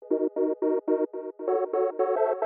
Thank you.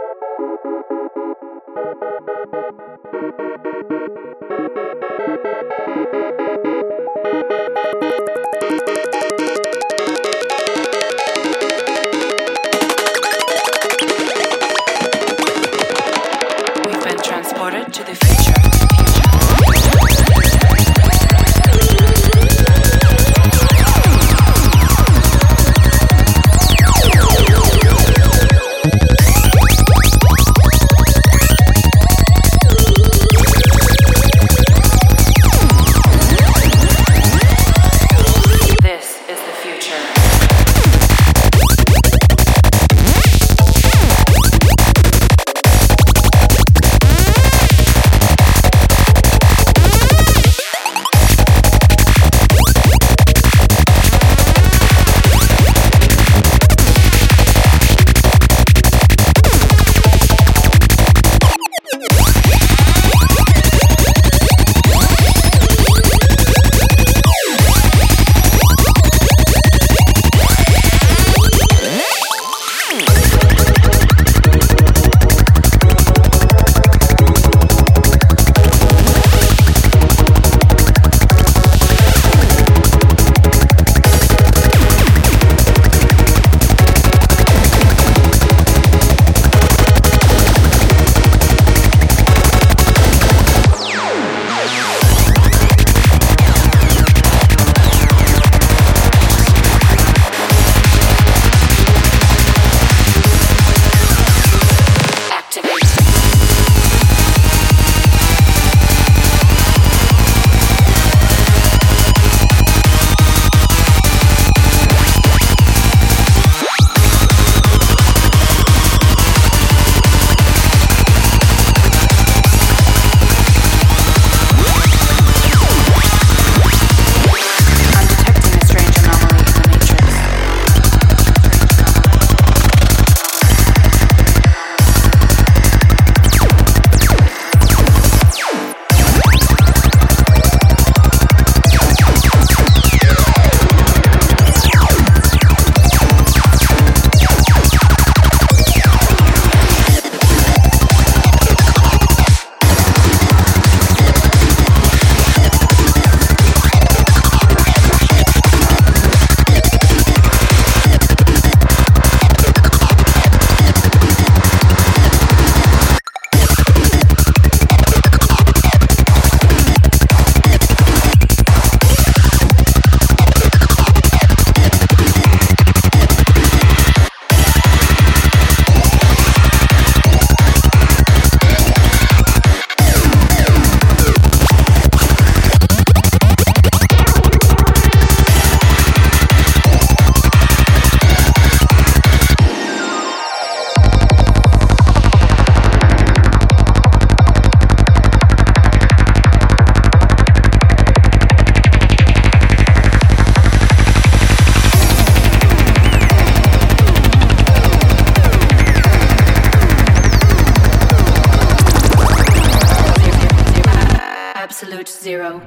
absolute zero.